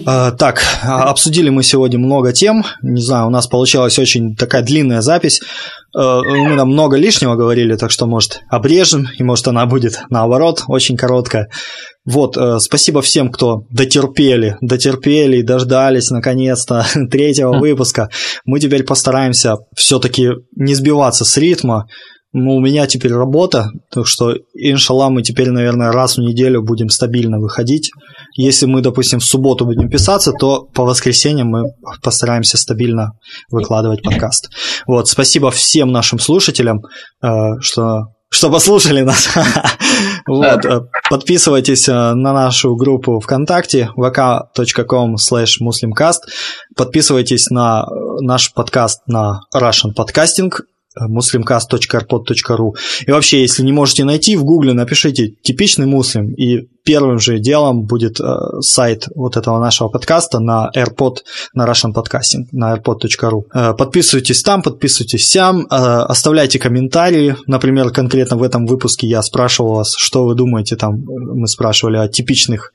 [SPEAKER 1] А, так, а, обсудили мы сегодня много тем. Не знаю, у нас получилась очень такая длинная запись. А, мы там много лишнего говорили, так что, может, обрежем, и может она будет наоборот очень короткая. Вот, спасибо всем, кто дотерпели, дотерпели и дождались наконец-то третьего выпуска. Мы теперь постараемся все-таки не сбиваться с ритма, ну, у меня теперь работа, так что, иншаллах, мы теперь, наверное, раз в неделю будем стабильно выходить. Если мы, допустим, в субботу будем писаться, то по воскресеньям мы постараемся стабильно выкладывать подкаст. Вот, спасибо всем нашим слушателям, э, что что послушали нас. вот, э, подписывайтесь э, на нашу группу ВКонтакте vk.com slash muslimcast. Подписывайтесь на наш подкаст на Russian Podcasting muslimcast.arpod.ru И вообще, если не можете найти, в гугле напишите «типичный муслим», и первым же делом будет э, сайт вот этого нашего подкаста на AirPod, на Russian Podcasting, на airpod.ru. Э, подписывайтесь там, подписывайтесь сям, э, оставляйте комментарии. Например, конкретно в этом выпуске я спрашивал вас, что вы думаете, там мы спрашивали о типичных,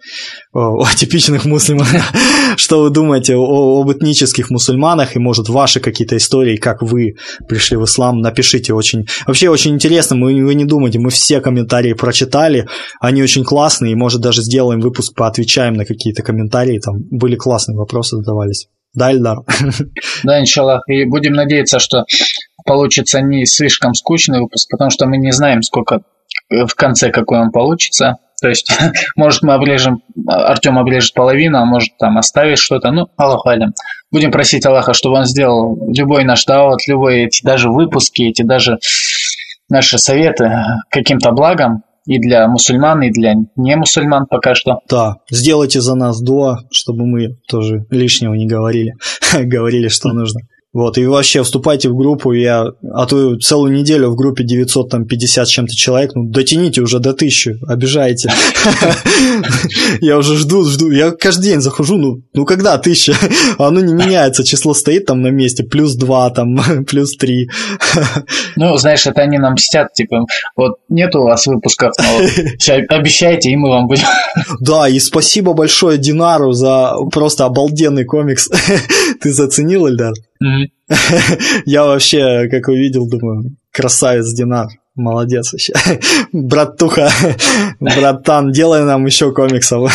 [SPEAKER 1] о, о типичных муслимах, что вы думаете о, об этнических мусульманах, и может ваши какие-то истории, как вы пришли в ислам, напишите очень. Вообще очень интересно, мы, вы не думайте, мы все комментарии прочитали, они очень классные, может, даже сделаем выпуск, поотвечаем на какие-то комментарии, там были классные вопросы задавались. Да, Ильдар?
[SPEAKER 2] Да, иншаллах. И будем надеяться, что получится не слишком скучный выпуск, потому что мы не знаем, сколько в конце какой он получится. То есть, может, мы обрежем, Артем обрежет половину, а может, там оставит что-то. Ну, Аллах алям. Будем просить Аллаха, чтобы он сделал любой наш даут, любые эти даже выпуски, эти даже наши советы каким-то благом и для мусульман, и для не мусульман пока что.
[SPEAKER 1] Да, сделайте за нас дуа, чтобы мы тоже лишнего не говорили, говорили, что нужно. Вот, и вообще вступайте в группу, я, а то целую неделю в группе 950 с чем-то человек, ну дотяните уже до тысячи, обижаете. Я уже жду, жду, я каждый день захожу, ну, ну когда тысяча? Оно не меняется, число стоит там на месте, плюс два, там, плюс три.
[SPEAKER 2] Ну, знаешь, это они нам мстят, типа, вот нет у вас выпусков, но обещайте, и мы вам будем.
[SPEAKER 1] Да, и спасибо большое Динару за просто обалденный комикс. Ты заценил, Эльдар? Я вообще, как увидел, думаю, красавец Динар. Молодец вообще. Братуха, братан, делай нам еще комиксов.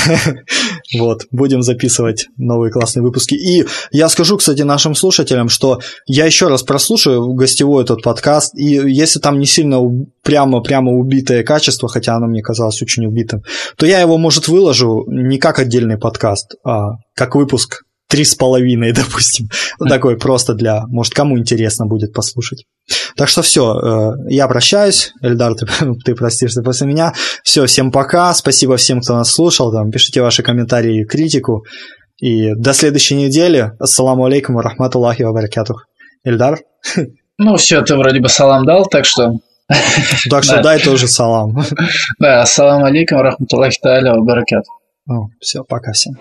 [SPEAKER 1] вот, будем записывать новые классные выпуски. И я скажу, кстати, нашим слушателям, что я еще раз прослушаю гостевой этот подкаст, и если там не сильно прямо-прямо убитое качество, хотя оно мне казалось очень убитым, то я его, может, выложу не как отдельный подкаст, а как выпуск три с половиной, допустим. Ну, такой просто для, может, кому интересно будет послушать. Так что все, э, я прощаюсь. Эльдар, ты, ты простишься после меня. Все, всем пока. Спасибо всем, кто нас слушал. Там, пишите ваши комментарии и критику. И до следующей недели. Ассаламу алейкум рахматуллахи ва баракатух. Эльдар?
[SPEAKER 2] Ну, все, ты вроде бы салам дал, так что...
[SPEAKER 1] Так что дай тоже салам.
[SPEAKER 2] Да, ассаламу алейкум рахматуллахи та'аля ва баракатух.
[SPEAKER 1] Все, пока всем.